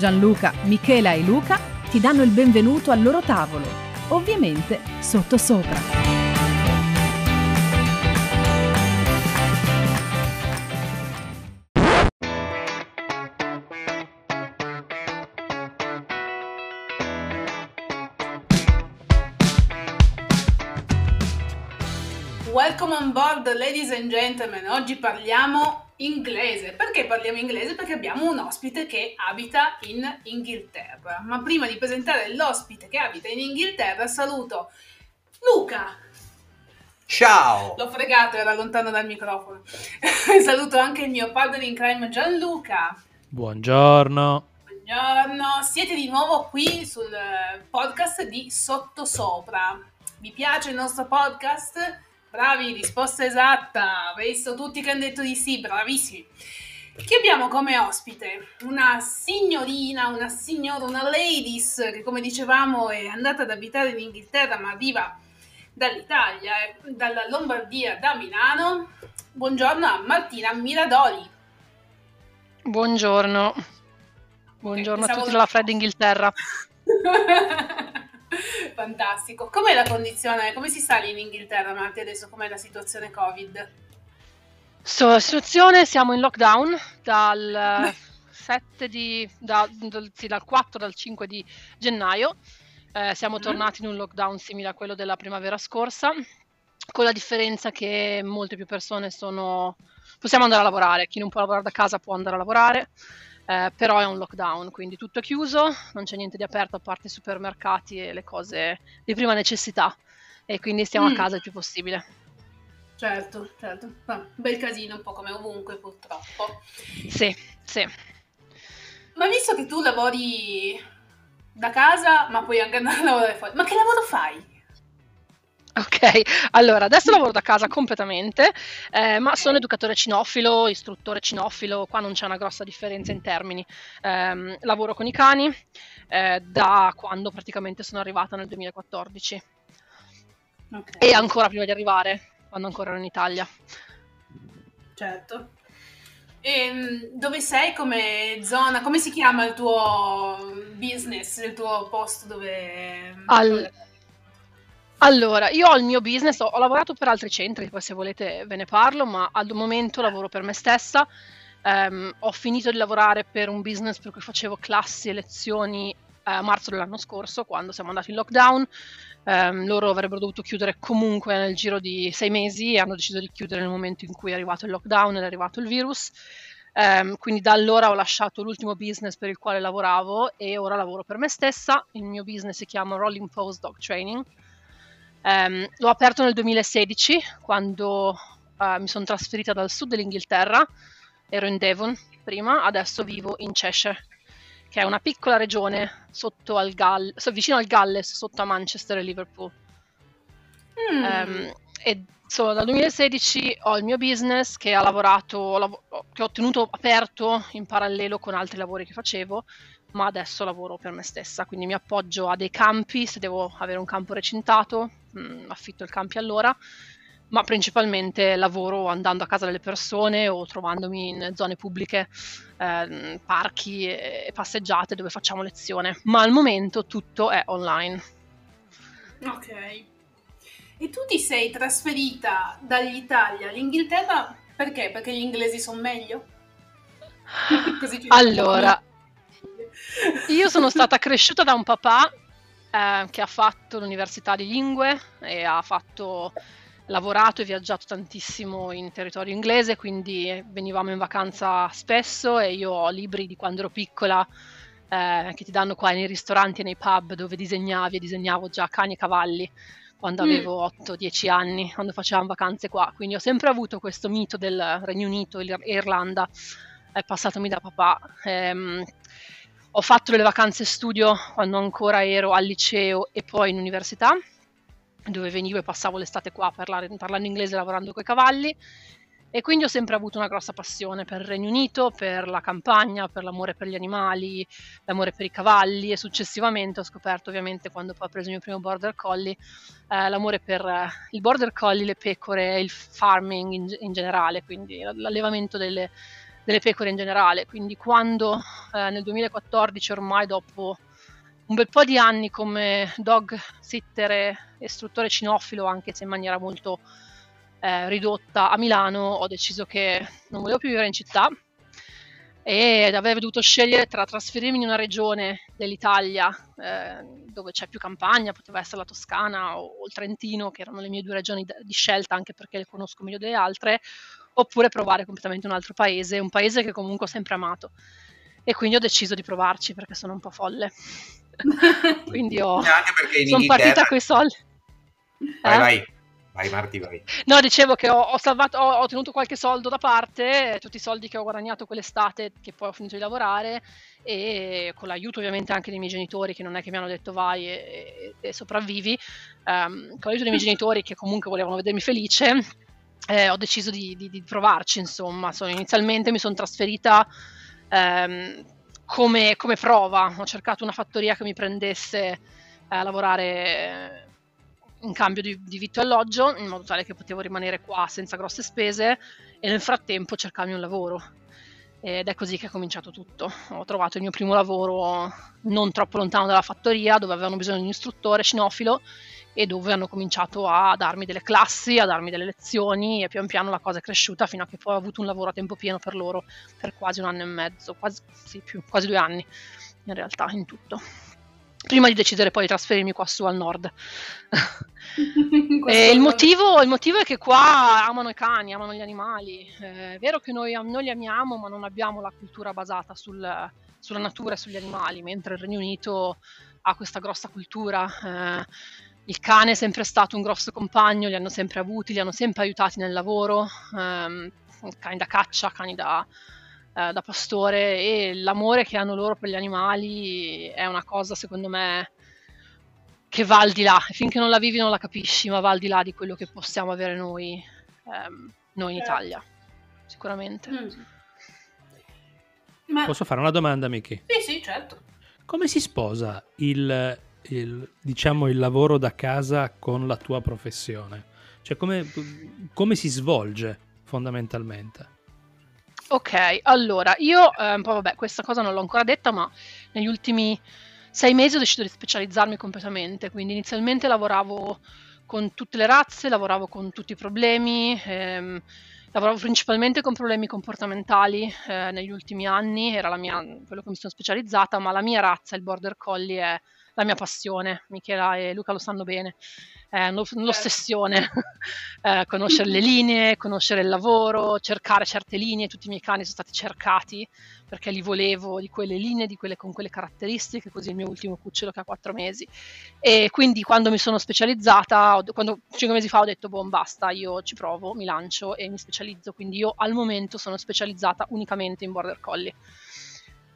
Gianluca, Michela e Luca ti danno il benvenuto al loro tavolo, ovviamente sottosopra. Welcome on board, ladies and gentlemen. Oggi parliamo inglese. Perché parliamo inglese? Perché abbiamo un ospite che abita in Inghilterra. Ma prima di presentare l'ospite che abita in Inghilterra, saluto Luca. Ciao! L'ho fregato, era lontano dal microfono. saluto anche il mio partner in crime Gianluca. Buongiorno. Buongiorno, siete di nuovo qui sul podcast di Sottosopra. Vi piace il nostro podcast? Bravi, risposta esatta. Visto tutti che hanno detto di sì, bravissimi. Chi abbiamo come ospite? Una signorina, una signora, una ladies che come dicevamo è andata ad abitare in Inghilterra ma viva dall'Italia, eh, dalla Lombardia, da Milano. Buongiorno a Martina Miradoli. Buongiorno. Buongiorno a tutti dalla fredda Inghilterra. Fantastico. Com'è la condizione? Come si sta lì in Inghilterra, Marti, adesso? Com'è la situazione Covid? So, la situazione, siamo in lockdown dal 7 di, da, dal, sì, dal 4 dal 5 di gennaio. Eh, siamo mm. tornati in un lockdown simile a quello della primavera scorsa, con la differenza che molte più persone sono... Possiamo andare a lavorare, chi non può lavorare da casa può andare a lavorare eh, però è un lockdown, quindi tutto è chiuso, non c'è niente di aperto a parte i supermercati e le cose di prima necessità e quindi stiamo mm. a casa il più possibile. Certo, certo, ah, bel casino un po' come ovunque purtroppo. Sì, sì. Ma visto che tu lavori da casa, ma puoi anche andare a lavorare fuori, ma che lavoro fai? Ok, allora adesso lavoro da casa completamente, eh, ma sono educatore cinofilo, istruttore cinofilo, qua non c'è una grossa differenza in termini. Eh, lavoro con i cani eh, da quando praticamente sono arrivata nel 2014 okay. e ancora prima di arrivare, quando ancora ero in Italia. Certo. E ehm, dove sei come zona? Come si chiama il tuo business, il tuo posto dove... Al... Allora, io ho il mio business, ho, ho lavorato per altri centri, poi se volete ve ne parlo, ma al momento lavoro per me stessa. Um, ho finito di lavorare per un business per cui facevo classi e lezioni a marzo dell'anno scorso, quando siamo andati in lockdown. Um, loro avrebbero dovuto chiudere comunque nel giro di sei mesi e hanno deciso di chiudere nel momento in cui è arrivato il lockdown ed è arrivato il virus. Um, quindi da allora ho lasciato l'ultimo business per il quale lavoravo e ora lavoro per me stessa. Il mio business si chiama Rolling Post Dog Training Um, l'ho aperto nel 2016 quando uh, mi sono trasferita dal sud dell'Inghilterra, ero in Devon prima, adesso vivo in Cheshire, che è una piccola regione al Gall- vicino al Galles, sotto a Manchester e Liverpool. Mm. Um, e so, dal 2016 ho il mio business che, lavorato, lav- che ho tenuto aperto in parallelo con altri lavori che facevo, ma adesso lavoro per me stessa, quindi mi appoggio a dei campi, se devo avere un campo recintato, mh, mm, affitto il campi allora, ma principalmente lavoro andando a casa delle persone o trovandomi in zone pubbliche, eh, parchi e passeggiate dove facciamo lezione, ma al momento tutto è online. Ok. E tu ti sei trasferita dall'Italia all'Inghilterra perché? Perché gli inglesi sono meglio? allora, io sono stata cresciuta da un papà eh, che ha fatto l'università di lingue e ha fatto, lavorato e viaggiato tantissimo in territorio inglese, quindi venivamo in vacanza spesso e io ho libri di quando ero piccola eh, che ti danno qua nei ristoranti e nei pub dove disegnavi e disegnavo già cani e cavalli quando mm. avevo 8-10 anni, quando facevamo vacanze qua. Quindi ho sempre avuto questo mito del Regno Unito e Irlanda, è passatomi da papà. Ehm, Ho fatto delle vacanze studio quando ancora ero al liceo e poi in università, dove venivo e passavo l'estate qua parlare, parlando inglese lavorando con i cavalli. E quindi ho sempre avuto una grossa passione per il Regno Unito, per la campagna, per l'amore per gli animali, l'amore per i cavalli e successivamente ho scoperto ovviamente quando poi ho preso il mio primo border collie eh, l'amore per eh, il border collie, le pecore, il farming in, in generale, quindi l'allevamento delle, delle, pecore in generale. Quindi quando eh, nel 2014 ormai dopo un bel po' di anni come dog sitter e istruttore cinofilo, anche se in maniera molto eh, ridotta a Milano, ho deciso che non volevo più vivere in città ed aver dovuto scegliere tra trasferirmi in una regione dell'Italia eh, dove c'è più campagna, poteva essere la Toscana o, o, il Trentino, che erano le mie due regioni di scelta anche perché le conosco meglio delle altre, oppure provare completamente un altro paese, un paese che comunque ho sempre amato. E quindi ho deciso di provarci perché sono un po' folle. quindi ho, sono partita con i soldi. Vai, eh? vai. Vai Marti, vai. No, dicevo che ho, ho, salvato, ho, ho, tenuto qualche soldo da parte, tutti i soldi che ho guadagnato quell'estate, che poi ho finito di lavorare, e con l'aiuto ovviamente anche dei miei genitori, che non è che mi hanno detto vai e, e, e sopravvivi, um, con l'aiuto dei miei genitori che comunque volevano vedermi felice, eh, ho deciso di, di, di, provarci, insomma. So, inizialmente mi sono trasferita... Um, come, come, prova, ho cercato una fattoria che mi prendesse a lavorare in cambio di, di vitto e alloggio, in modo tale che potevo rimanere qua senza grosse spese e nel frattempo cercarmi un lavoro. Ed è così che è cominciato tutto. Ho trovato il mio primo lavoro non troppo lontano dalla fattoria, dove avevano bisogno di un istruttore cinofilo e dove hanno cominciato a darmi delle classi, a darmi delle lezioni e pian piano la cosa è cresciuta fino a che poi ho avuto un lavoro a tempo pieno per loro per quasi un anno e mezzo, quasi, sì, più, quasi due anni in realtà in tutto prima di decidere poi di trasferirmi qua su al nord. il, motivo, il, motivo, è che qua amano i cani, amano gli animali. Eh, è vero che noi, noi, li amiamo, ma non abbiamo la cultura basata sul, sulla natura e sugli animali, mentre il Regno Unito ha questa grossa cultura. Eh, il cane è sempre stato un grosso compagno, li hanno sempre avuti, li hanno sempre aiutati nel lavoro, eh, cani da caccia, cani da, eh, da pastore e l'amore che hanno loro per gli animali è una cosa secondo me che va al di là, finché non la vivi non la capisci, ma va al di là di quello che possiamo avere noi, ehm, noi in certo. Italia, sicuramente. Mm. Ma... Posso fare una domanda, Miki? Sì, sì, certo. Come si sposa il, il, diciamo, il lavoro da casa con la tua professione? Cioè, come, come si svolge fondamentalmente? Ok, allora io, eh, vabbè, questa cosa non l'ho ancora detta, ma negli ultimi sei mesi ho deciso di specializzarmi completamente, quindi inizialmente lavoravo con tutte le razze, lavoravo con tutti i problemi, ehm, lavoravo principalmente con problemi comportamentali eh, negli ultimi anni, era mia, quello che mi sono specializzata, ma la mia razza, il border collie, è la mia passione, Michela e Luca lo sanno bene è un'ossessione eh, conoscere le linee, conoscere il lavoro, cercare certe linee, tutti i miei cani sono stati cercati perché li volevo di quelle linee, di quelle con quelle caratteristiche, così il mio ultimo cucciolo che ha quattro mesi. E quindi quando mi sono specializzata, quando cinque mesi fa ho detto, boh, basta, io ci provo, mi lancio e mi specializzo, quindi io al momento sono specializzata unicamente in border collie.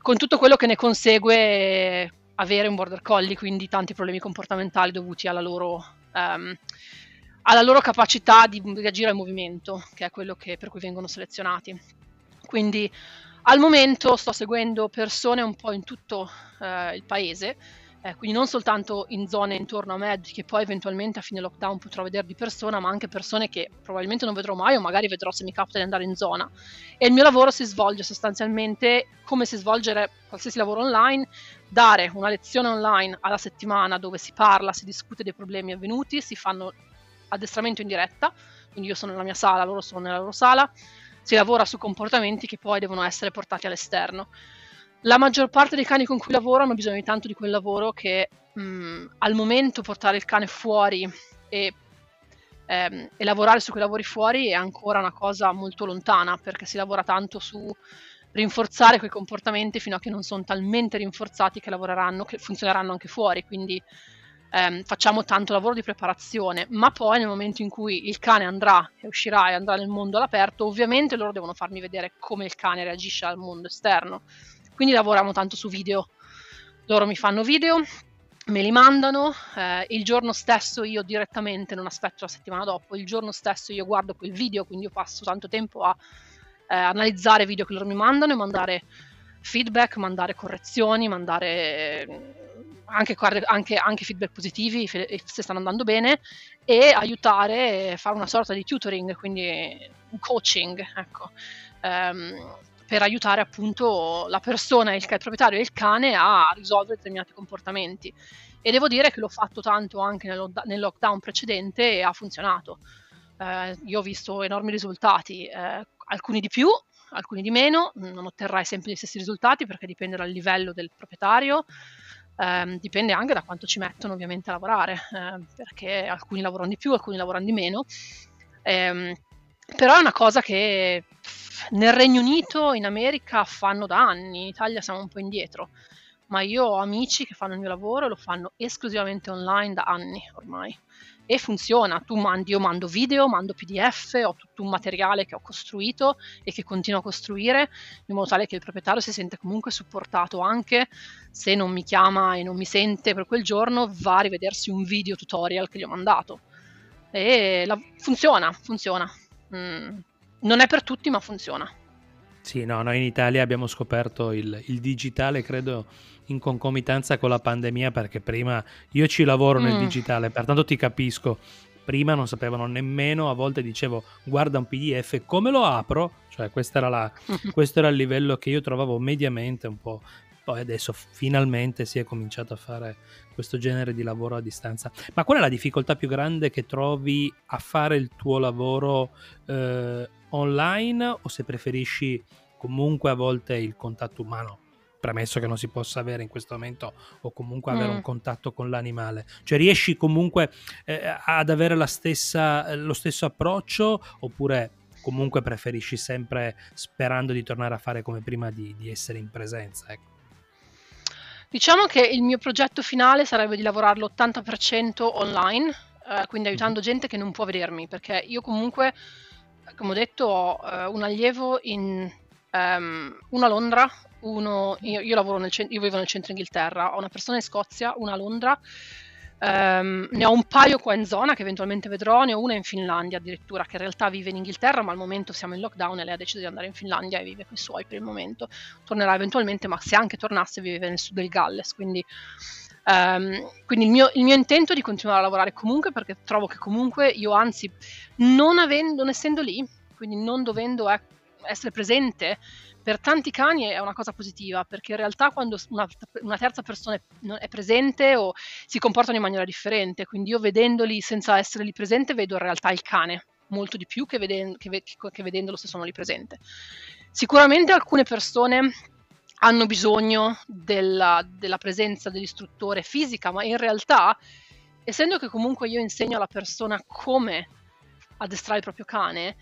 Con tutto quello che ne consegue avere un border collie, quindi tanti problemi comportamentali dovuti alla loro um, alla loro capacità di reagire al movimento, che è quello che, per cui vengono selezionati. Quindi al momento sto seguendo persone un po' in tutto uh, il paese, eh, quindi non soltanto in zone intorno a me, che poi eventualmente a fine lockdown potrò vedere di persona, ma anche persone che probabilmente non vedrò mai o magari vedrò se mi capita di andare in zona. E il mio lavoro si svolge sostanzialmente come si svolgere qualsiasi lavoro online, dare una lezione online alla settimana dove si parla, si discute dei problemi avvenuti, si fanno addestramento in diretta, quindi io sono nella mia sala, loro sono nella loro sala, si lavora su comportamenti che poi devono essere portati all'esterno. La maggior parte dei cani con cui lavoro hanno bisogno di tanto di quel lavoro che mh, al momento portare il cane fuori e, ehm, e lavorare su quei lavori fuori è ancora una cosa molto lontana perché si lavora tanto su rinforzare quei comportamenti fino a che non sono talmente rinforzati che lavoreranno, che funzioneranno anche fuori. Quindi ehm, facciamo tanto lavoro di preparazione, ma poi nel momento in cui il cane andrà e uscirà e andrà nel mondo all'aperto, ovviamente loro devono farmi vedere come il cane reagisce al mondo esterno. Quindi lavoriamo tanto su video. Loro mi fanno video, me li mandano, eh, il giorno stesso io direttamente, non aspetto la settimana dopo, il giorno stesso io guardo quel video, quindi io passo tanto tempo a eh, analizzare i video che loro mi mandano e mandare feedback, mandare correzioni, mandare anche, anche, anche, feedback positivi se stanno andando bene e aiutare fare una sorta di tutoring, quindi un coaching, ecco, um, per aiutare appunto la persona, il, proprietario del cane a risolvere determinati comportamenti. E devo dire che l'ho fatto tanto anche nel, nel lockdown precedente e ha funzionato. Uh, io ho visto enormi risultati, uh, alcuni di più, alcuni di meno, non otterrai sempre gli stessi risultati perché dipende dal livello del proprietario, ehm, dipende anche da quanto ci mettono ovviamente a lavorare, eh, perché alcuni lavorano di più, alcuni lavorano di meno. Eh, però è una cosa che nel Regno Unito, in America fanno da anni, in Italia siamo un po' indietro, ma io ho amici che fanno il mio lavoro e lo fanno esclusivamente online da anni ormai e funziona. Tu mandi, io mando video, mando PDF, ho tutto un materiale che ho costruito e che continuo a costruire in modo tale che il proprietario si sente comunque supportato anche se non mi chiama e non mi sente per quel giorno, va a rivedersi un video tutorial che gli ho mandato. E la, funziona, funziona. Mm, non è per tutti, ma funziona. Sì, no, noi in Italia abbiamo scoperto il, il digitale, credo in concomitanza con la pandemia perché prima io ci lavoro nel mm. digitale, pertanto ti capisco. Prima non sapevano nemmeno, a volte dicevo guarda un PDF, come lo apro? Cioè questo era, la, questo era il livello che io trovavo mediamente un po'. Poi adesso finalmente si è cominciato a fare questo genere di lavoro a distanza. Ma qual è la difficoltà più grande che trovi a fare il tuo lavoro eh, online o se preferisci comunque a volte il contatto umano? premesso che non si possa avere in questo momento o comunque avere mm. un contatto con l'animale. Cioè riesci comunque eh, ad avere stessa, eh, lo stesso approccio oppure comunque preferisci sempre sperando di tornare a fare come prima di, di essere in presenza? Ecco. Diciamo che il mio progetto finale sarebbe di lavorare l'80% online, eh, quindi aiutando mm-hmm. gente che non può vedermi, perché io comunque, come ho detto, ho uh, un allievo in um, uno Londra, uno, io, io, lavoro nel, io vivo nel centro Inghilterra, ho una persona in Scozia, una a Londra, um, ne ho un paio qua in zona che eventualmente vedrò, ne ho una in Finlandia addirittura, che in realtà vive in Inghilterra, ma al momento siamo in lockdown e lei ha deciso di andare in Finlandia e vive con i suoi per il momento. Tornerà eventualmente, ma se anche tornasse vive nel sud del Galles, quindi... Um, quindi il mio, il mio, intento è di continuare a lavorare comunque perché trovo che comunque io anzi non, avendo, non essendo lì, quindi non dovendo eh, essere presente per tanti cani è una cosa positiva, perché in realtà quando una, una terza persona è, è, presente o si comportano in maniera differente, quindi io vedendoli senza essere lì presente vedo in realtà il cane molto di più che, veden- che, che vedendolo se sono lì presente. Sicuramente alcune persone hanno bisogno della, della presenza dell'istruttore fisica, ma in realtà, essendo che comunque io insegno alla persona come addestrare il proprio cane,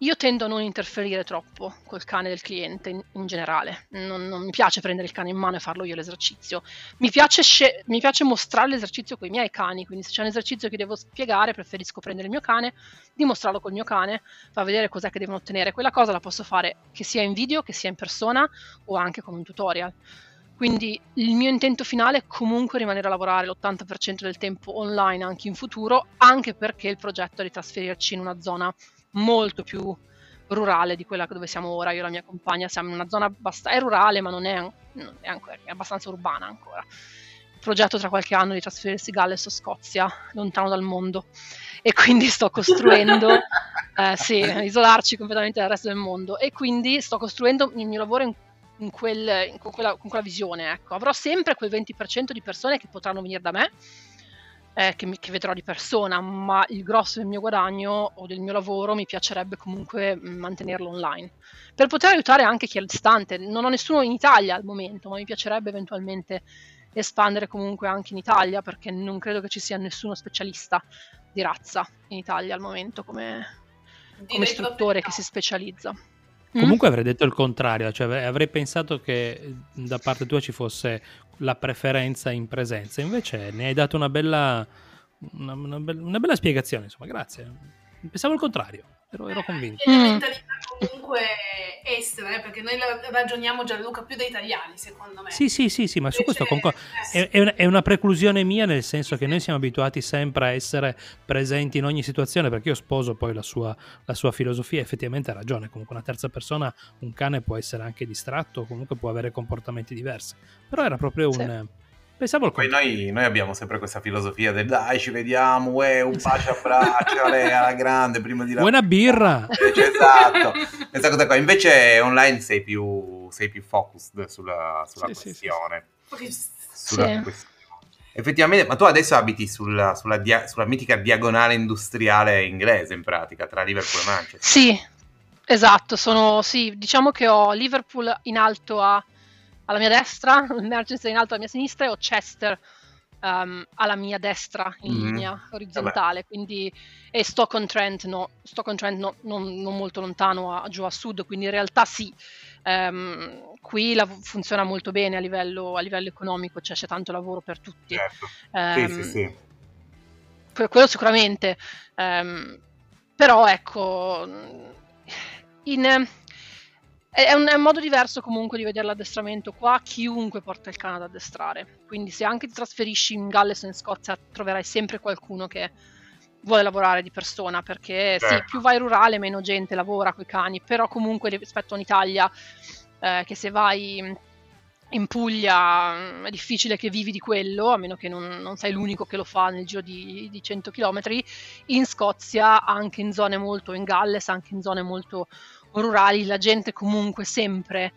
io tendo a non interferire troppo col cane del cliente in, in generale, non, non, mi piace prendere il cane in mano e farlo io l'esercizio, mi piace, sce- mi piace mostrare l'esercizio con i miei cani, quindi se c'è un esercizio che devo spiegare preferisco prendere il mio cane, dimostrarlo col mio cane, far vedere cos'è che devono ottenere, quella cosa la posso fare che sia in video, che sia in persona o anche con un tutorial. Quindi il mio intento finale è comunque rimanere a lavorare l'80% del tempo online anche in futuro, anche perché il progetto è di trasferirci in una zona molto più rurale di quella dove siamo ora. Io e la mia compagna siamo in una zona abbastanza è rurale, ma non è, non è, ancora, è abbastanza urbana ancora. Progetto tra qualche anno di trasferirsi Galles o Scozia, lontano dal mondo. E quindi sto costruendo, eh, sì, isolarci completamente dal resto del mondo. E quindi sto costruendo il mio lavoro in, in, quel, in con, quella, con, quella, visione. Ecco. Avrò sempre quel 20% di persone che potranno venire da me eh, che, mi, che, vedrò di persona, ma il grosso del mio guadagno o del mio lavoro mi piacerebbe comunque mm, mantenerlo online. Per poter aiutare anche chi è distante, non ho nessuno in Italia al momento, ma mi piacerebbe eventualmente espandere comunque anche in Italia, perché non credo che ci sia nessuno specialista di razza in Italia al momento come, come istruttore che si specializza. Comunque avrei detto il contrario, cioè avrei pensato che da parte tua ci fosse la preferenza in presenza, invece ne hai dato una bella, una, una bella, una bella spiegazione, insomma, grazie. Pensavo il contrario, ero, ero convinto. È la mentalità comunque estera, eh, perché noi ragioniamo Gianluca più da italiani, secondo me. Sì, sì, sì, sì ma su questo concordo. eh, È, è, una, preclusione mia, nel senso che noi siamo abituati sempre a essere presenti in ogni situazione, perché io sposo poi la sua, la sua filosofia, effettivamente ha ragione, comunque una terza persona, un cane può essere anche distratto, comunque può avere comportamenti diversi, però era proprio Sì. Pensavo al Poi noi, noi abbiamo sempre questa filosofia del dai ci vediamo, uè, un bacio a braccio, ale, alla grande prima di Buona birra! Cioè, esatto, questa cosa qua. Invece online sei più, sei più focused sulla, sulla Sì, sì, sì, questione. Perché- sulla Sì. questione. Effettivamente, ma tu adesso abiti sulla, sulla dia- sulla mitica diagonale industriale inglese in pratica, tra Liverpool e Manchester. Sì, esatto, sono, sì, diciamo che ho Liverpool in alto a- alla mia destra, Manchester in alto alla mia sinistra e ho Chester ehm, alla mia destra in Mhm. linea orizzontale, quindi e Stoke-on-Trent, no, Stoke-on-Trent no, non, non molto lontano a- giù a sud, quindi in realtà sì, ehm, qui la- funziona molto bene a livello, a livello economico, cioè c'è tanto lavoro per tutti. Certo. Ehm, sì, sì, sì. que- quello sicuramente. Ehm, però ecco, in- è, un, è un modo diverso comunque di vedere l'addestramento qua. Chiunque porta il cane ad addestrare. Quindi se anche ti trasferisci in Galles o in Scozia troverai sempre qualcuno che vuole lavorare di persona perché sì, più vai rurale meno gente lavora con i cani, però comunque rispetto a un'Italia eh, che se vai in Puglia è difficile che vivi di quello, a meno che non, non sei l'unico che lo fa nel giro di, di 100 km. In Scozia, anche in zone molto, in Galles, anche in zone molto rurali, la gente comunque sempre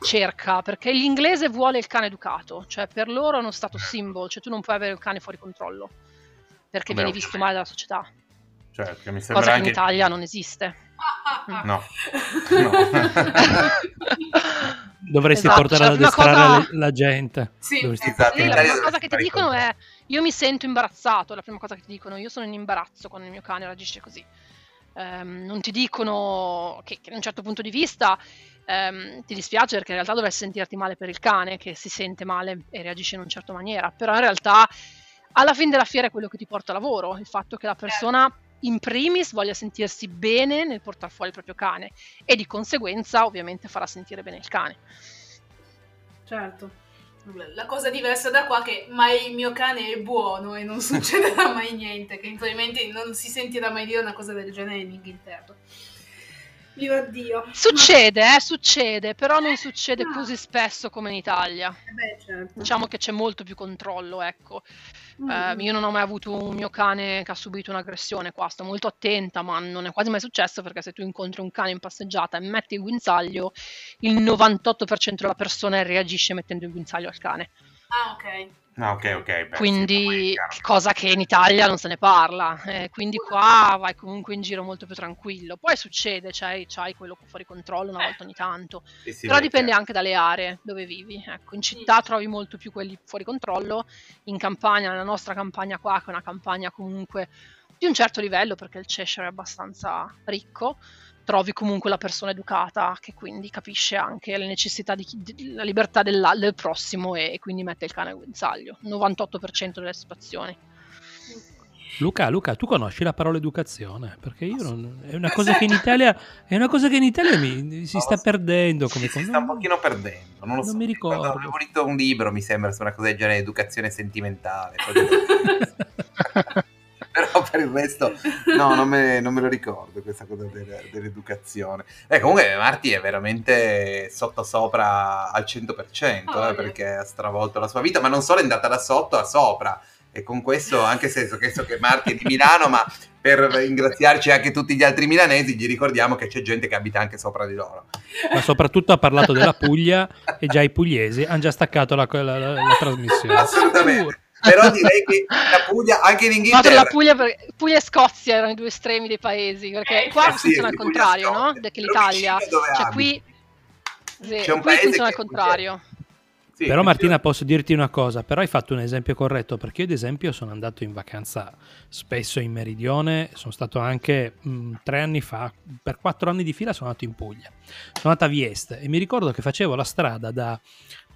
cerca, perché l'inglese vuole il cane educato, cioè per loro è uno status symbol, cioè tu non puoi avere il cane fuori controllo, perché Vabbè, viene visto male dalla società, che mi cosa sembra che in. Italia non esiste. No. No. Dovresti Esatto, portare cioè, ad addestrare cosa- la gente. Sì, Dovresti esatto, Sì, in la prima cosa che ti dicono è io mi sento imbarazzato, la prima cosa che ti dicono io sono in imbarazzo quando il mio cane reagisce così. Ehm, non ti dicono che, che da un certo punto di vista ehm, ti dispiace perché in realtà dovresti sentirti male per il cane che si sente male e reagisce in una certa maniera, però in realtà alla fine della fiera è quello che ti porta lavoro, il fatto che la persona in primis voglia sentirsi bene nel portare fuori il proprio cane e di conseguenza ovviamente farà sentire bene il cane. Certo. La cosa diversa da qua è che mai il mio cane è buono e non succederà mai niente, che probabilmente non si sentirà mai dire una cosa del genere in Inghilterra. Viva Dio. Succede, eh, succede, però non succede Ah. così spesso come in Italia. Eh Beh, certo. Diciamo che c'è molto più controllo, ecco. Mm. Eh, io non ho mai avuto un mio cane che ha subito un'aggressione qua, sto molto attenta, ma non è quasi mai successo perché se tu incontri un cane in passeggiata e metti il guinzaglio, il 98% della persona reagisce mettendo il guinzaglio al cane. Ah, ok. No, ok, ok. beh, sì, Quindi, chiaro. cosa che in Italia non se ne parla, eh, quindi qua vai comunque in giro molto più tranquillo. Poi succede, c'hai, c'hai quello fuori controllo una volta ogni tanto, Sì, sì, però dipende chiaro. anche dalle aree dove vivi. Ecco, in città trovi molto più quelli fuori controllo, in campagna, nella nostra campagna qua, che è una campagna comunque di un certo livello, perché il Cheshire è abbastanza ricco, trovi comunque la persona educata che quindi capisce anche le necessità di di- la libertà della- del prossimo e, e quindi mette il cane al guinzaglio. 98% delle situazioni. Luca, Luca, tu conosci la parola educazione? Perché io non... È una cosa che in Italia, è una cosa che in Italia mi, si sta perdendo. Come Sì, si sta un pochino perdendo, non lo Non so. mi ricordo. Quando Avevo letto un libro, mi sembra, su una cosa del genere, educazione sentimentale. Però per il resto, no, non me, non me lo ricordo questa cosa del- dell'educazione. Eh, comunque Marti è veramente sottosopra al 100%, Oh, eh, yeah. perché ha stravolto la sua vita, ma non solo è andata da sotto a sopra. E con questo, anche se so che, so che Marti è di Milano, ma per ringraziarci anche tutti gli altri milanesi, gli ricordiamo che c'è gente che abita anche sopra di loro. Ma soprattutto ha parlato della Puglia e già i pugliesi hanno già staccato la, la- la- la trasmissione. Assolutamente. Però direi che la Puglia, anche in Inghilterra, la Puglia, Puglia e Scozia erano i due estremi dei paesi, perché Eh, qua eh sì, funziona al contrario, no? Però l'Italia. Cioè qui, sì, C'è un qui paese funziona al contrario. Sì, Però Martina posso dirti una cosa, però hai fatto un esempio corretto, perché io ad esempio sono andato in vacanza spesso in Meridione, sono stato anche mh, tre anni fa, per quattro anni di fila sono andato in Puglia, sono andato a Vieste e mi ricordo che facevo la strada da,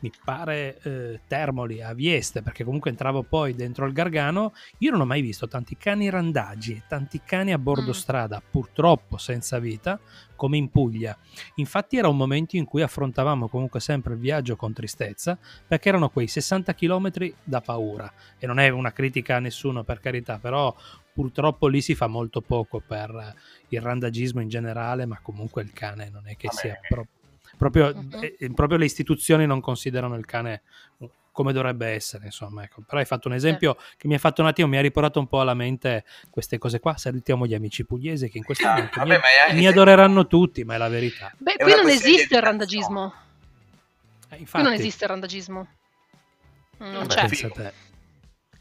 mi pare eh, Termoli a Vieste, perché comunque entravo poi dentro il Gargano, io non ho mai visto tanti cani randaggi e tanti cani a bordo mm. strada, purtroppo senza vita, come in Puglia. Infatti era un momento in cui affrontavamo comunque sempre il viaggio con tristezza, perché erano quei 60 km da paura. E non è una critica a nessuno per carità, però purtroppo lì si fa molto poco per il randagismo in generale, ma comunque il cane non è che Vabbè. sia proprio proprio, uh-huh. eh, proprio, le istituzioni non considerano il cane come dovrebbe essere, insomma. Ecco. Però hai fatto un esempio sì. che mi ha fatto un attimo, mi ha riportato un po' alla mente queste cose qua. Salutiamo gli amici pugliesi che in questo ah, momento vabbè, mi, mi adoreranno tutti, ma è la verità. Beh, è qui non esiste il randagismo. Eh, qui non esiste il randagismo. Non vabbè, c'è.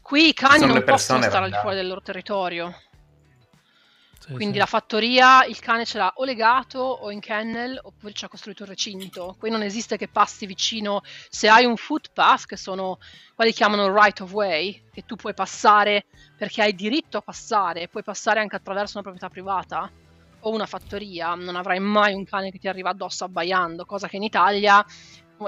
Qui i cani non possono stare al di fuori del loro territorio. Quindi sì. la fattoria il cane ce l'ha o legato o in kennel oppure ci ha costruito un recinto. Qui non esiste che passi vicino, se hai un footpath, che sono quelli chiamano right of way, che tu puoi passare perché hai diritto a passare, puoi passare anche attraverso una proprietà privata o una fattoria, non avrai mai un cane che ti arriva addosso abbaiando, cosa che in Italia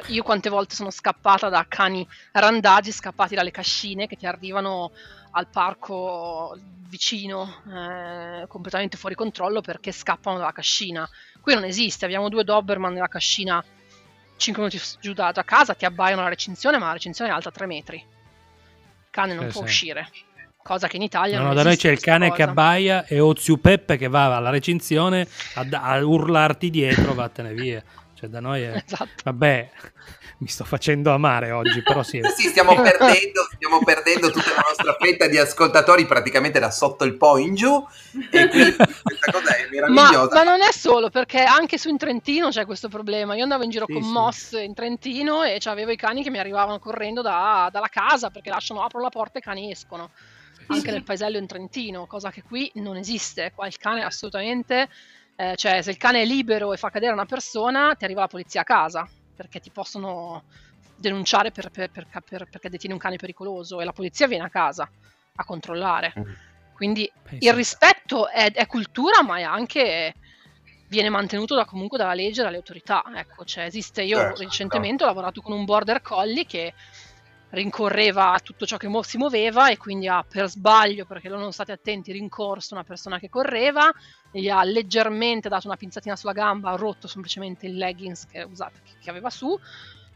io quante volte sono scappata da cani randagi scappati dalle cascine che ti arrivano al parco vicino, eh, completamente fuori controllo perché scappano dalla cascina. Qui non esiste, abbiamo due Doberman nella cascina 5 minuti giù da, da casa, ti abbaiano la recinzione, ma la recinzione è alta 3 metri. Il cane non eh, può sì. uscire. Cosa che in Italia no, non no, da noi c'è il cane cosa. che abbaia e Ozio Peppe che va alla recinzione a, a urlarti dietro, vattene via. Cioè, da noi è... Esatto. Vabbè, mi sto facendo amare oggi, però sì. sì, stiamo perdendo, stiamo perdendo tutta la nostra fetta di ascoltatori praticamente da sotto il po' in giù e quindi questa cosa è meravigliosa. Ma, ma, non è solo, perché anche su in Trentino c'è questo problema. Io andavo in giro sì, con sì. Moss in Trentino e avevo i cani che mi arrivavano correndo da, dalla casa perché lasciano, apro la porta e i cani escono. Anche nel paesello in Trentino, cosa che qui non esiste. Qua il cane assolutamente... Eh, cioè, se il cane è libero e fa cadere una persona, ti arriva la polizia a casa perché ti possono denunciare per, per, per, perché detieni un cane pericoloso e la polizia viene a casa a controllare. Mm. Quindi Penso. il rispetto è, è, cultura, ma è anche viene mantenuto da, comunque dalla legge e dalle autorità. Ecco, cioè esiste, io certo, recentemente no. ho lavorato con un border collie che rincorreva tutto ciò che si muoveva e quindi ha per sbaglio, perché loro non state attenti, rincorso una persona che correva, gli ha leggermente dato una pinzatina sulla gamba, ha rotto semplicemente il leggings che, usate, che aveva su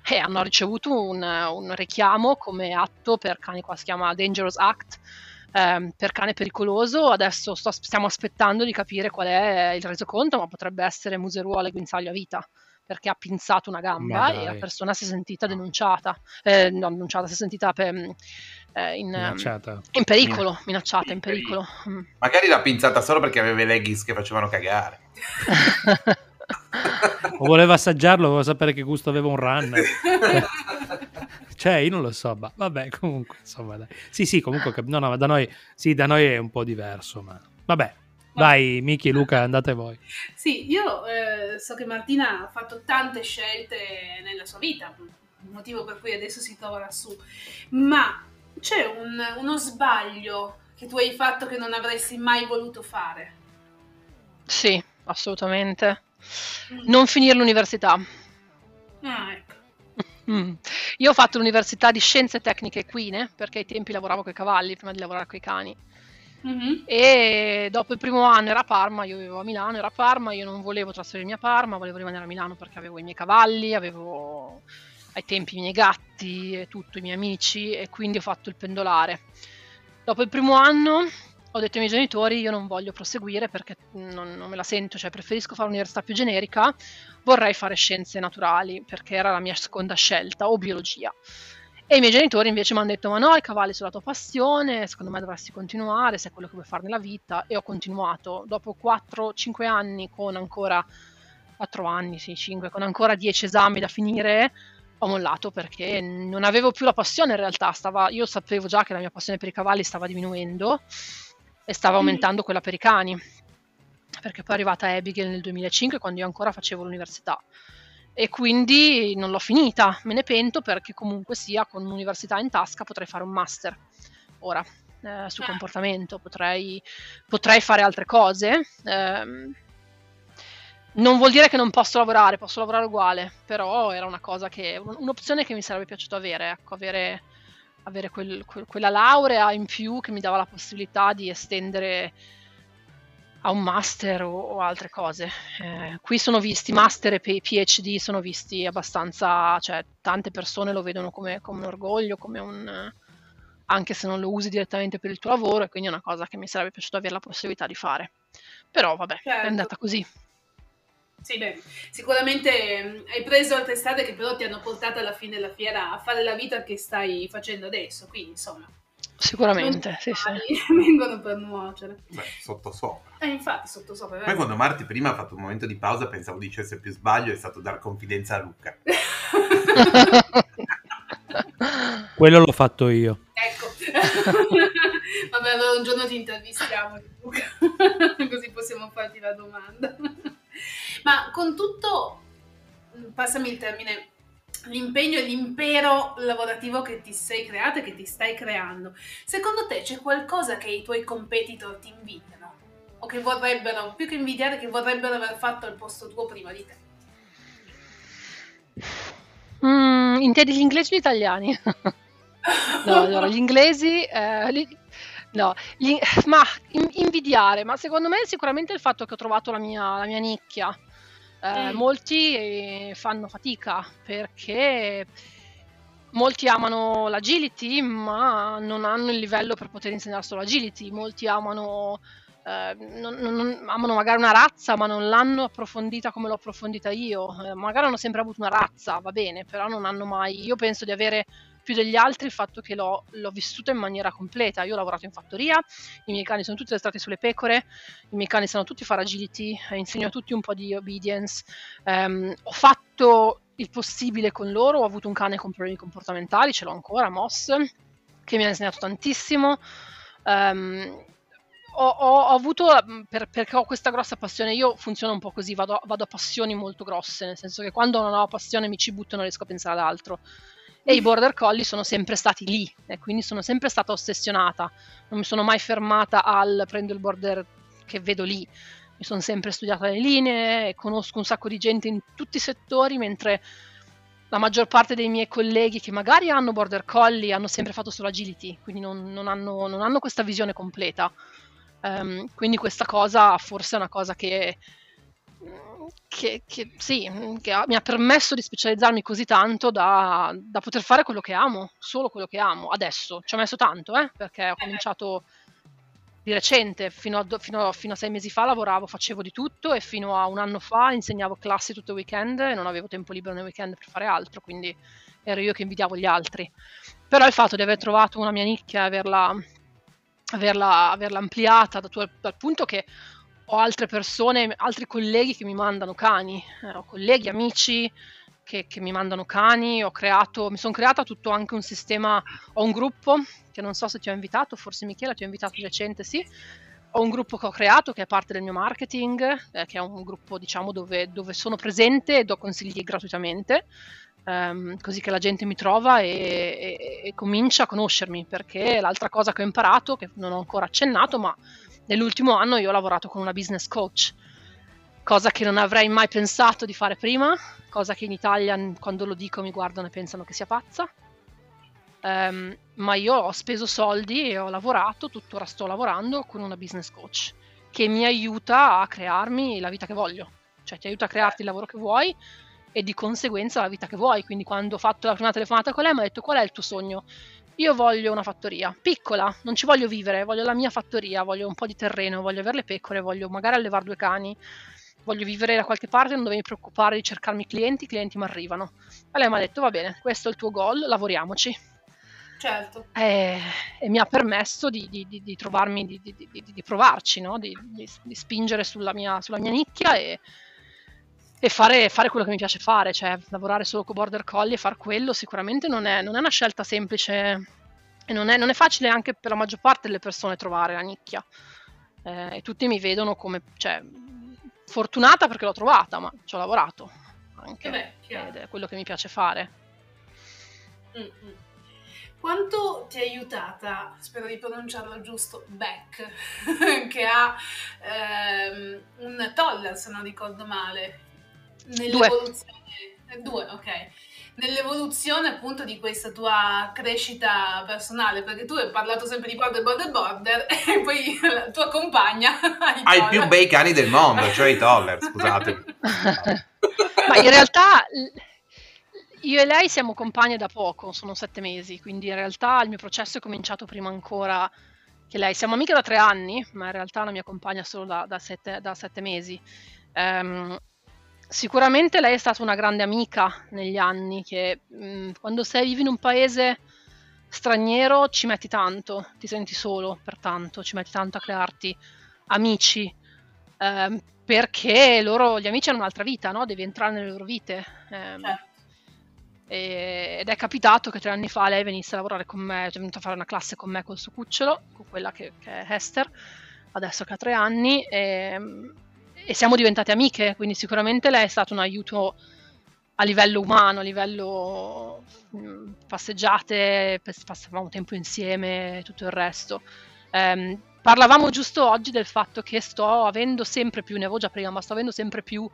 e hanno ricevuto un, un, richiamo come atto per cane, qua si chiama Dangerous Act, ehm, per cane pericoloso. Adesso sto, stiamo aspettando di capire qual è il resoconto, ma potrebbe essere museruolo e guinzaglio a vita perché ha pinzato una gamba e la persona si è sentita denunciata, eh, no, denunciata, si è sentita per, eh, in, in, pericolo, minacciata, in pericolo. Mm. Magari l'ha pinzata solo perché aveva i leggings che facevano cagare. o voleva assaggiarlo, voleva sapere che gusto aveva un runner. cioè, io non lo so, ma vabbè, comunque, insomma, dai. Sì, sì, comunque, no, no, da noi, sì, da noi è un po' diverso, ma vabbè, vai Miki e Luca, andate voi. Sì, io eh, so che Martina ha fatto tante scelte nella sua vita, motivo per cui adesso si trova lassù, ma c'è un, uno sbaglio che tu hai fatto che non avresti mai voluto fare? Sì, assolutamente. Mm. Non finire l'università. Ah, ecco. Mm. Io ho fatto l'università di scienze tecniche equine perché ai tempi lavoravo con i cavalli prima di lavorare con i cani. Mm-hmm. E dopo il primo anno era a Parma, io vivevo a Milano, era a Parma, io non volevo trasferirmi a Parma, volevo rimanere a Milano perché avevo i miei cavalli, avevo ai tempi i miei gatti e tutto, i miei amici e quindi ho fatto il pendolare. Dopo il primo anno ho detto ai miei genitori io non voglio proseguire perché non, non me la sento, cioè preferisco fare un'università più generica, vorrei fare scienze naturali perché era la mia seconda scelta o biologia. E i miei genitori invece mi hanno detto: Ma no, i cavalli sono la tua passione, secondo me dovresti continuare, se è quello che vuoi fare nella vita. E ho continuato. Dopo 4-5 anni, con ancora 4 anni, sì, 5, con ancora 10 esami da finire, ho mollato perché non avevo più la passione in realtà. Stava, io sapevo già che la mia passione per i cavalli stava diminuendo e stava mm. aumentando quella per i cani. Perché poi è arrivata Abigail nel 2005 quando io ancora facevo l'università e quindi non l'ho finita, me ne pento perché comunque sia con un'università in tasca potrei fare un master ora eh, su ah. comportamento, potrei, potrei, fare altre cose. Ehm, non vuol dire che non posso lavorare, posso lavorare uguale, però era una cosa che, un'opzione che mi sarebbe piaciuto avere, ecco, avere, avere quel, quel, quella laurea in più che mi dava la possibilità di estendere a un master o, o altre cose. Eh, qui sono visti, master e PhD sono visti abbastanza, cioè tante persone lo vedono come, come un orgoglio, come un anche se non lo usi direttamente per il tuo lavoro e quindi è una cosa che mi sarebbe piaciuto avere la possibilità di fare. Però vabbè, certo. è andata così. Sì, beh, sicuramente mm, hai preso altre strade che però ti hanno portato alla fine della fiera a fare la vita che stai facendo adesso, quindi insomma. Sicuramente, sì, sì. vengono per nuocere. Beh, sotto sopra. Eh, infatti, sotto sopra. Poi quando Marti prima ha fatto un momento di pausa pensavo dicesse più sbaglio, è stato dar confidenza a Luca. Quello l'ho fatto io. Ecco. Vabbè, allora un giorno ti intervistiamo, Luca, così possiamo farti la domanda. Ma con tutto, passami il termine, l'impegno e l'impero lavorativo che ti sei creato e che ti stai creando, secondo te c'è qualcosa che i tuoi competitor ti invidiano? O che vorrebbero, più che invidiare, che vorrebbero aver fatto al posto tuo prima di te? Mm, intendi gli inglesi o gli italiani? no, allora, gli inglesi... Eh, li, no, gli, ma in, invidiare, ma secondo me sicuramente il fatto che ho trovato la mia, la mia nicchia eh, mm. Molti eh, fanno fatica perché molti amano l'agility ma non hanno il livello per poter insegnare solo agility, molti amano, eh, non, non, amano magari una razza ma non l'hanno approfondita come l'ho approfondita io, eh, magari hanno sempre avuto una razza, va bene, però non hanno mai, io penso di avere più degli altri il fatto che l'ho, l'ho vissuta in maniera completa. Io ho lavorato in fattoria, i miei cani sono tutti addestrati sulle pecore, i miei cani sanno tutti fare agility, eh, insegno a tutti un po' di obedience. Um, ho fatto il possibile con loro, ho avuto un cane con problemi comportamentali, ce l'ho ancora, Moss, che mi ha insegnato tantissimo. Um, ho, ho, avuto, per, perché ho questa grossa passione, io funziono un po' così, vado, vado, a passioni molto grosse, nel senso che quando non ho passione mi ci butto e non riesco a pensare ad altro e i border collie sono sempre stati lì e quindi sono sempre stata ossessionata. Non mi sono mai fermata al prendo il border che vedo lì mi sono sempre studiata le linee conosco un sacco di gente in tutti i settori mentre la maggior parte dei miei colleghi che magari hanno border collie hanno sempre fatto solo agility quindi non, non, hanno, non hanno, questa visione completa. Um, quindi questa cosa forse è una cosa che che, che, sì, che mi ha permesso di specializzarmi così tanto da, da, poter fare quello che amo, solo quello che amo. Adesso ci ho messo tanto, eh, perché ho cominciato di recente, fino a, fino, fino a, sei mesi fa lavoravo, facevo di tutto e fino a un anno fa insegnavo classi tutto il weekend e non avevo tempo libero nel weekend per fare altro, quindi ero io che invidiavo gli altri. Però il fatto di aver trovato una mia nicchia e averla, averla, averla ampliata dal punto che ho altre persone, altri colleghi che mi mandano cani, eh, ho colleghi, amici che, che, mi mandano cani, ho creato, mi sono creata tutto anche un sistema, ho un gruppo che non so se ti ho invitato, forse Michela ti ho invitato di recente, sì, ho un gruppo che ho creato che è parte del mio marketing, eh, che è un gruppo diciamo dove, dove, sono presente e do consigli gratuitamente, ehm, così che la gente mi trova e, e, e comincia a conoscermi, perché l'altra cosa che ho imparato, che non ho ancora accennato, ma nell'ultimo anno io ho lavorato con una business coach, cosa che non avrei mai pensato di fare prima, cosa che in Italia quando lo dico mi guardano e pensano che sia pazza. Um, ma io ho speso soldi e ho lavorato, tuttora sto lavorando con una business coach che mi aiuta a crearmi la vita che voglio, cioè ti aiuta a crearti il lavoro che vuoi e di conseguenza la vita che vuoi. Quindi quando ho fatto la prima telefonata con lei mi ha detto qual è il tuo sogno? Io voglio una fattoria piccola, non ci voglio vivere, voglio la mia fattoria, voglio un po' di terreno, voglio avere le pecore, voglio magari allevare due cani, voglio vivere da qualche parte, non dovevi preoccupare di cercarmi clienti, i clienti mi arrivano. E lei mi ha detto va bene, questo è il tuo goal, lavoriamoci. Certo. E, e mi ha permesso di, di, di, di trovarmi, di, provarci, no? di, spingere sulla mia, sulla mia nicchia e, e fare, fare, quello che mi piace fare, cioè lavorare solo con Border Collie e far quello sicuramente non è, non è una scelta semplice e non è, non è, facile anche per la maggior parte delle persone trovare la nicchia. Eh, e tutti mi vedono come cioè, fortunata perché l'ho trovata, ma ci ho lavorato anche eh beh, ed è quello che mi piace fare. Mm-hmm. quanto ti è aiutata, spero di pronunciarlo giusto, Beck, che ha ehm, un toller, se non ricordo male, nell'evoluzione... Due. Due, ok nell'evoluzione appunto di questa tua crescita personale, perché tu hai parlato sempre di border, border, border e poi la tua compagna ha i più bei cani del mondo, cioè i toller, scusate. Ma in realtà io e lei siamo compagne da poco, sono sette mesi, quindi in realtà il mio processo è cominciato prima ancora che lei. Siamo amiche da tre anni, ma in realtà la mia compagna solo da, da, sette, da sette, mesi. Um, Sicuramente lei è stata una grande amica negli anni, che mh, mm, quando sei vivi in un paese straniero ci metti tanto, ti senti solo per tanto, ci metti tanto a crearti amici, eh, perché loro, gli amici hanno un'altra vita, no? Devi entrare nelle loro vite. Eh, certo. e, ed è capitato che tre anni fa lei venisse a lavorare con me, è venuta a fare una classe con me col suo cucciolo, con quella che, che è Hester, adesso che ha tre anni, e, e siamo diventate amiche, quindi sicuramente lei è stato un aiuto a livello umano, a livello mh, mm, passeggiate, passavamo tempo insieme e tutto il resto. Um, parlavamo giusto oggi del fatto che sto avendo sempre più, ne avevo già prima, ma sto avendo sempre più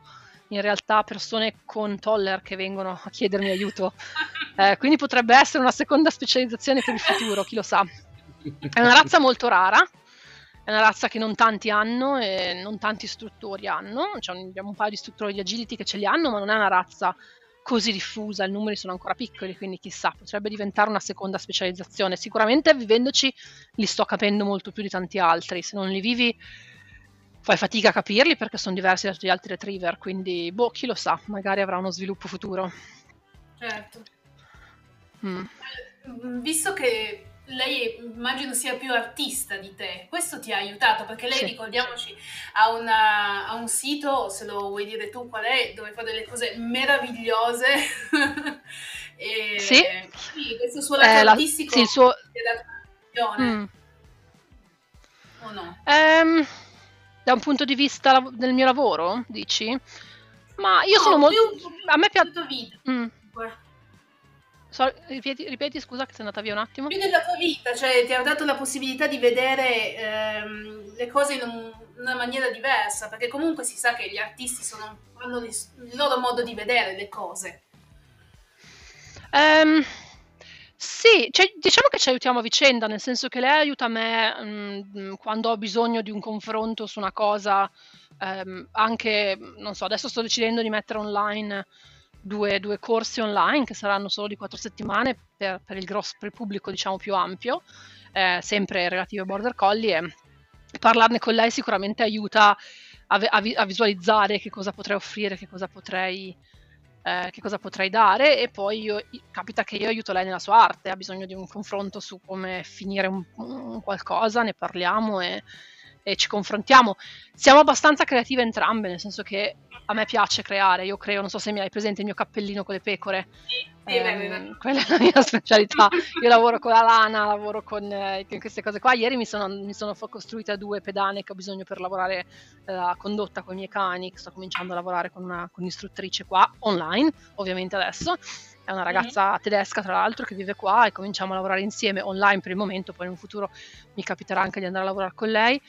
in realtà persone con toller che vengono a chiedermi aiuto. Eh, quindi potrebbe essere una seconda specializzazione per il futuro, chi lo sa. È una razza molto rara, una razza che non tanti hanno e non tanti istruttori hanno, cioè, abbiamo un paio di istruttori di agility che ce li hanno, ma non è una razza così diffusa, i numeri sono ancora piccoli, quindi chissà, potrebbe diventare una seconda specializzazione. Sicuramente vivendoci li sto capendo molto più di tanti altri, se non li vivi fai fatica a capirli perché sono diversi da tutti gli altri retriever, quindi boh, chi lo sa, magari avrà uno sviluppo futuro. Certo. Mm. Visto che lei immagino sia più artista di te, questo ti ha aiutato perché lei, sì. ricordiamoci, ha, una, ha, un sito, se lo vuoi dire tu qual è, dove fa delle cose meravigliose. e, sì. sì, questo suo lato eh, artistico sì, il suo... mm. o no? Um, da un punto di vista del mio lavoro, dici? Ma io no, sono molto... A me piace... Mm. So, ripeti, ripeti, scusa che sei andata via un attimo. Più nella tua vita, cioè ti ha dato la possibilità di vedere ehm, le cose in un, una maniera diversa, perché comunque si sa che gli artisti sono, hanno il loro modo di vedere le cose. Um, sì, cioè, diciamo che ci aiutiamo a vicenda, nel senso che lei aiuta me mh, mm, quando ho bisogno di un confronto su una cosa, um, anche, non so, adesso sto decidendo di mettere online due, due, corsi online che saranno solo di quattro settimane per, per, il, grosso, per il pubblico diciamo più ampio, eh, sempre relativo ai border collie e parlarne con lei sicuramente aiuta a, a, a visualizzare che cosa potrei offrire, che cosa potrei, eh, che cosa potrei dare e poi io, capita che io aiuto lei nella sua arte, ha bisogno di un confronto su come finire un, un qualcosa, ne parliamo e, e ci confrontiamo. Siamo abbastanza creative entrambe, nel senso che a me piace creare, io creo, non so se mi hai presente il mio cappellino con le pecore. Sì, eh, quella è la mia specialità. Io lavoro con la lana, lavoro con, eh, queste cose qua. Ieri mi sono, mi sono costruita due pedane che ho bisogno per lavorare eh, la condotta con i miei cani, sto cominciando a lavorare con, una, con un'istruttrice qua, online, ovviamente adesso. È una ragazza mm. tedesca, tra l'altro, che vive qua e cominciamo a lavorare insieme online per il momento, poi in un futuro mi capiterà anche di andare a lavorare con lei.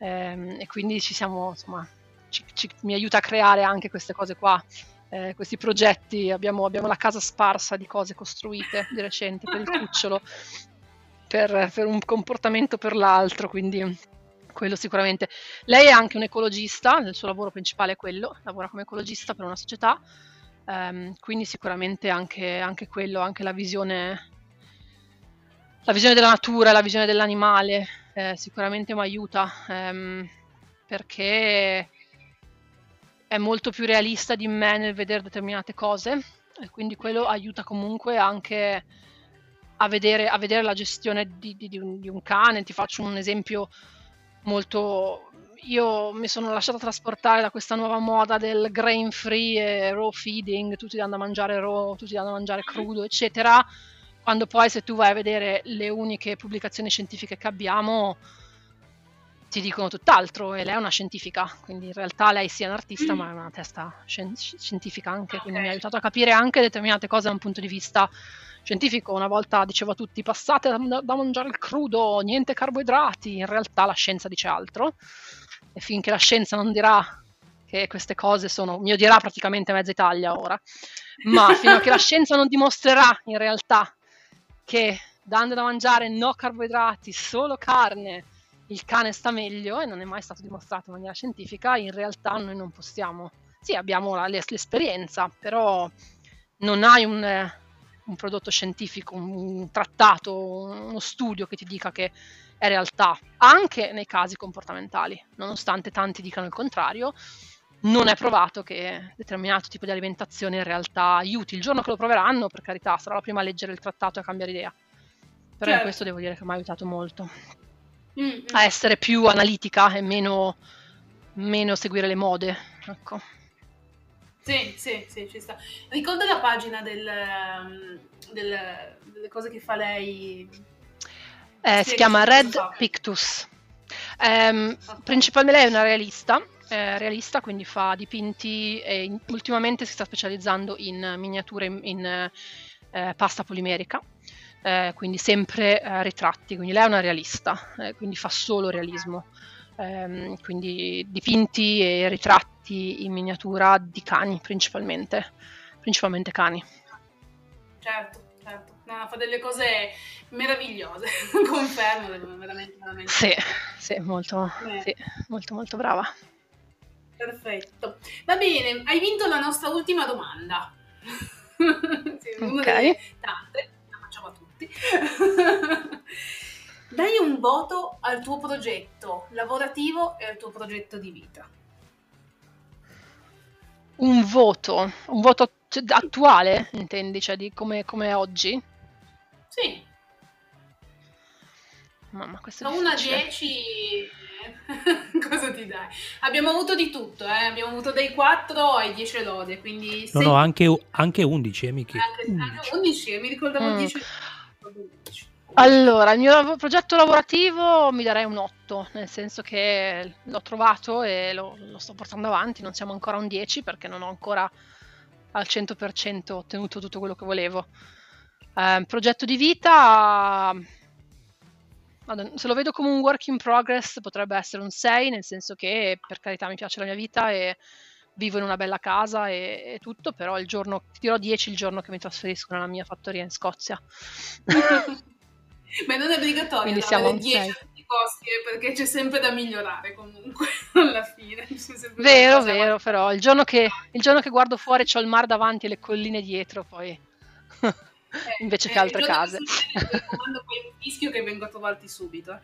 Ehm, e quindi ci siamo, insomma, ci, ci, mi aiuta a creare anche queste cose qua, eh, questi progetti. Abbiamo, abbiamo, la casa sparsa di cose costruite di recente per il cucciolo, per, per un comportamento per l'altro, quindi quello sicuramente. Lei è anche un ecologista, il suo lavoro principale è quello, lavora come ecologista per una società, ehm, quindi sicuramente anche, anche, quello, anche la visione, la visione della natura, la visione dell'animale, eh, sicuramente mi aiuta ehm, perché è molto più realista di me nel vedere determinate cose e quindi quello aiuta comunque anche a vedere, a vedere la gestione di, di, di, un, di, un, cane. Ti faccio un esempio molto... Io mi sono lasciata trasportare da questa nuova moda del grain free e raw feeding, tutti danno a mangiare raw, tutti danno a mangiare crudo, eccetera. Quando poi se tu vai a vedere le uniche pubblicazioni scientifiche che abbiamo, ti dicono tutt'altro e lei è una scientifica, quindi in realtà lei sia un artista Mm. ma è una testa scien- scientifica anche, quindi Ok. mi ha aiutato a capire anche determinate cose da un punto di vista scientifico. Una volta dicevo a tutti passate da, da mangiare il crudo, niente carboidrati, in realtà la scienza dice altro e finché la scienza non dirà che queste cose sono, mi odierà praticamente mezza Italia ora, ma fino a che la scienza non dimostrerà in realtà che dando da mangiare no carboidrati, solo carne, il cane sta meglio e non è mai stato dimostrato in maniera scientifica, in realtà noi non possiamo. Sì, abbiamo la- l'es- l'esperienza, però non hai un, un prodotto scientifico, un, un trattato, uno studio che ti dica che è realtà, anche nei casi comportamentali, nonostante tanti dicano il contrario. Non è provato che determinato tipo di alimentazione in realtà aiuti. Il giorno che lo proveranno, per carità, sarò la prima a leggere il trattato e a cambiare idea. Però in Certo. questo devo dire che mi ha aiutato molto Mm, mm. a essere più analitica e meno, meno seguire le mode. Ecco. Sì, sì, sì, ci sta. Ricorda la pagina del, ehm, del- delle cose che fa lei. Eh, si chiama Red fa. Pictus. Ok. Principalmente lei è una realista, eh, realista, quindi fa dipinti e in- ultimamente si sta specializzando in miniature in, in, eh, pasta polimerica, eh, quindi sempre eh, ritratti, quindi lei è una realista, eh, quindi fa solo realismo. Ehm, quindi dipinti e ritratti in miniatura di cani principalmente, principalmente cani. Certo, certo. No, fa delle cose meravigliose. Confermo, veramente, veramente. Sì, sì, molto, Eh. sì, molto, molto brava. Perfetto. Va bene, hai vinto la nostra ultima domanda. sì, una delle tante, la facciamo a tutti. Dai un voto al tuo progetto lavorativo e al tuo progetto di vita. Un voto, un voto attuale, intendi, cioè di come, come oggi? Sì, Mamma, questo è da 1 a difficile. 10 cosa ti dai? Abbiamo avuto di tutto, eh? abbiamo avuto dai 4 ai 10 lode, quindi No, se- no, anche, anche 11, eh, Miki. anche, 11. anche 11, mi ricordavo Mm. 10. Allora, il mio progetto lavorativo mi darei un 8, nel senso che l'ho trovato e lo, lo sto portando avanti, non siamo ancora a un 10 perché non ho ancora al 100% ottenuto tutto quello che volevo. Eh, progetto di vita, se lo vedo come un work in progress potrebbe essere un 6, nel senso che per carità mi piace la mia vita e vivo in una bella casa e, e tutto, però il giorno, ti dirò 10 il giorno che mi trasferisco nella mia fattoria in Scozia. Ma non è obbligatorio Quindi siamo a un 10 a sei. tutti i costi eh, perché c'è sempre da migliorare comunque alla fine. Vero, vero, però il giorno, che, il giorno che guardo fuori c'ho il mar davanti e le colline dietro, poi Eh, invece eh, che altre case. raccomando, poi un fischio che vengo a trovarti subito. eh.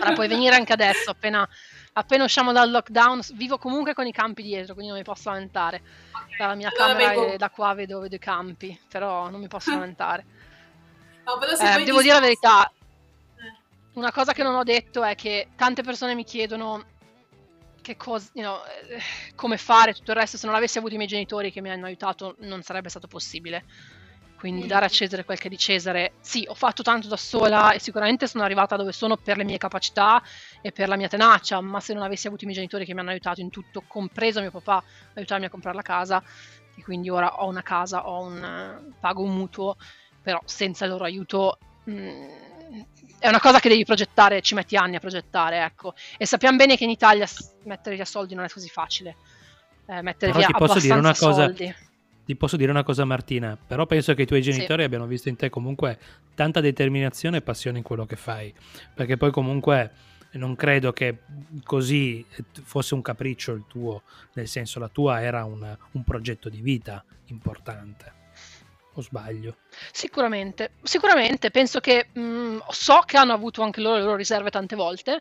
Ora puoi venire anche adesso, appena, appena usciamo dal lockdown, vivo comunque con i campi dietro, quindi non mi posso lamentare. Dalla mia Allora camera vengo- e da qua vedo, vedo i campi, però non mi posso lamentare. No, Eh, devo dire la verità, Eh. una cosa che non ho detto è che tante persone mi chiedono che cosa, you know, eh, come fare tutto il resto. Se non avessi avuto i miei genitori che mi hanno aiutato, non sarebbe stato possibile. Quindi Mm. dare a Cesare quel che è di Cesare. Sì, ho fatto tanto da sola e sicuramente sono arrivata dove sono per le mie capacità e per la mia tenacia, ma se non avessi avuto i miei genitori che mi hanno aiutato in tutto, compreso mio papà, aiutarmi a comprare la casa, e quindi ora ho una casa, ho un, eh, pago un mutuo, però senza il loro aiuto mm, è una cosa che devi progettare, ci metti anni a progettare, ecco. E sappiamo bene che in Italia mettere via soldi non è così facile. Eh, mettere Però via ti posso dire una abbastanza cosa- soldi. Ti posso dire una cosa Martina, però penso che i tuoi genitori abbiano visto in te comunque tanta determinazione e passione in quello che fai, perché poi comunque non credo che così fosse un capriccio il tuo, nel senso la tua era un, un progetto di vita importante, o sbaglio? Sicuramente, sicuramente, penso che mh, so che hanno avuto anche loro le loro riserve tante volte,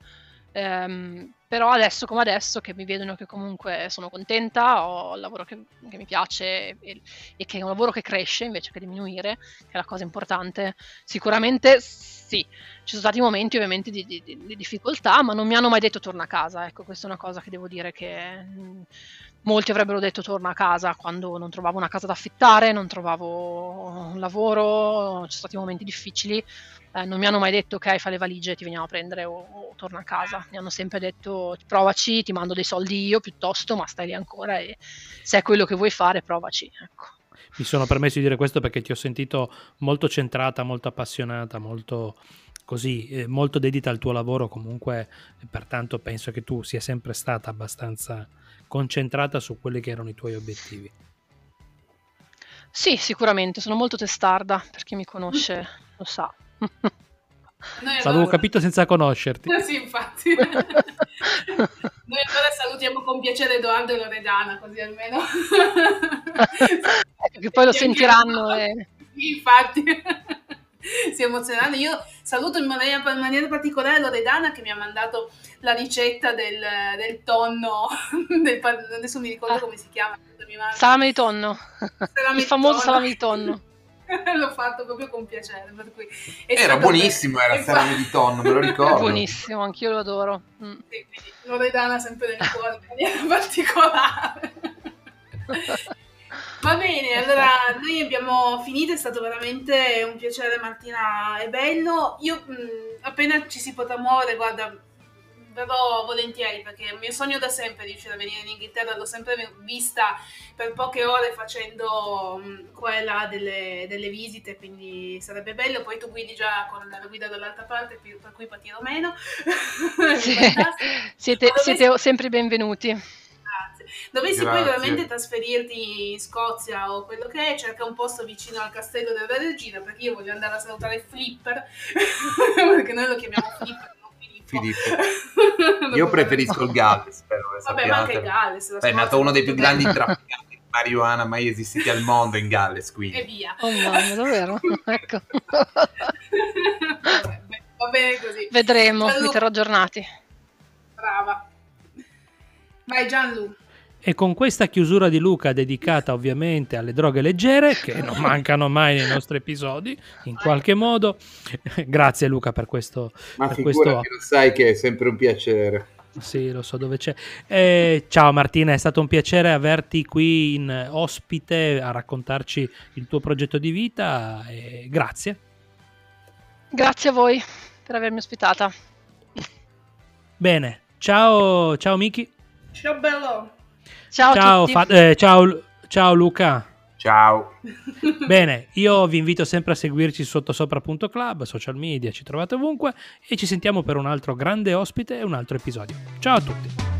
ehm, però adesso come adesso che mi vedono che comunque sono contenta, ho il lavoro che, che mi piace e, e che è un lavoro che cresce invece che diminuire, che è la cosa importante, sicuramente sì, ci sono stati momenti ovviamente di, di, di, difficoltà, ma non mi hanno mai detto torna a casa. Ecco, questa è una cosa che devo dire che mh, molti avrebbero detto torna a casa quando non trovavo una casa da affittare, non trovavo un lavoro, ci sono stati momenti difficili. Eh, non mi hanno mai detto ok, fai le valigie, ti veniamo a prendere o, o torna a casa. Mi hanno sempre detto provaci, ti mando dei soldi io piuttosto, ma stai lì ancora e se è quello che vuoi fare, provaci. Ecco mi sono permesso di dire questo perché ti ho sentito molto centrata, molto appassionata, molto così, eh, molto dedita al tuo lavoro comunque, pertanto penso che tu sia sempre stata abbastanza concentrata su quelli che erano i tuoi obiettivi. Sì, sicuramente, sono molto testarda, per chi mi conosce lo sa. L'avevo capito senza conoscerti. Sì, infatti. Noi allora salutiamo con piacere Edoardo e Loredana, così almeno. ecco, che poi lo sentiranno. E... Sì, infatti. si emozioneranno. Io saluto in maniera, in maniera, particolare Loredana che mi ha mandato la ricetta del, del tonno, del, adesso mi ricordo ah. come si chiama. Salame di tonno, salame il famoso tonno. salame di tonno. L'ho fatto proprio con piacere. Per cui era buonissimo, era il salame di tonno, me lo ricordo. buonissimo, anch'io lo adoro. Mm. Sì, Loredana sempre nel cuore in maniera particolare. Va bene, allora noi abbiamo finito, è stato veramente un piacere Martina, è bello. Io mh, appena ci si potrà muovere, guarda, verrò volentieri perché è il mio sogno da sempre riuscire a venire in Inghilterra, l'ho sempre vista per poche ore facendo um, qua e là delle, delle, visite, quindi sarebbe bello. Poi tu guidi già con la guida dall'altra parte, per cui patirò meno. Sì. siete, siete sempre benvenuti. Grazie. Dovessi Grazie. poi veramente trasferirti in Scozia o quello che è, cerca un posto vicino al castello della regina perché io voglio andare a salutare Flipper, perché noi lo chiamiamo Flipper Filippo. Io preferisco il Galles, però. Vabbè, ma anche il Galles. Beh, è nato uno dei più grandi trafficanti di marijuana mai esistiti al mondo in Galles, quindi. E via. Oh mamma, davvero? ecco. Vabbè, va bene così. Vedremo, Gianlu... vi terrò aggiornati. Brava. Vai Gianlu. E con questa chiusura di Luca dedicata ovviamente alle droghe leggere, che non mancano mai nei nostri episodi, in qualche modo, grazie Luca per questo. Ma per questo... lo sai che è sempre un piacere. Sì, lo so dove c'è. Eh, ciao Martina, è stato un piacere averti qui in ospite a raccontarci il tuo progetto di vita. E grazie. Grazie a voi per avermi ospitata. Bene, ciao, ciao Miki. Ciao bello. Ciao, ciao, fa- eh, ciao, ciao Luca. Ciao. Bene, io vi invito sempre a seguirci su sottosopra.club, social media, ci trovate ovunque e ci sentiamo per un altro grande ospite e un altro episodio. Ciao a tutti.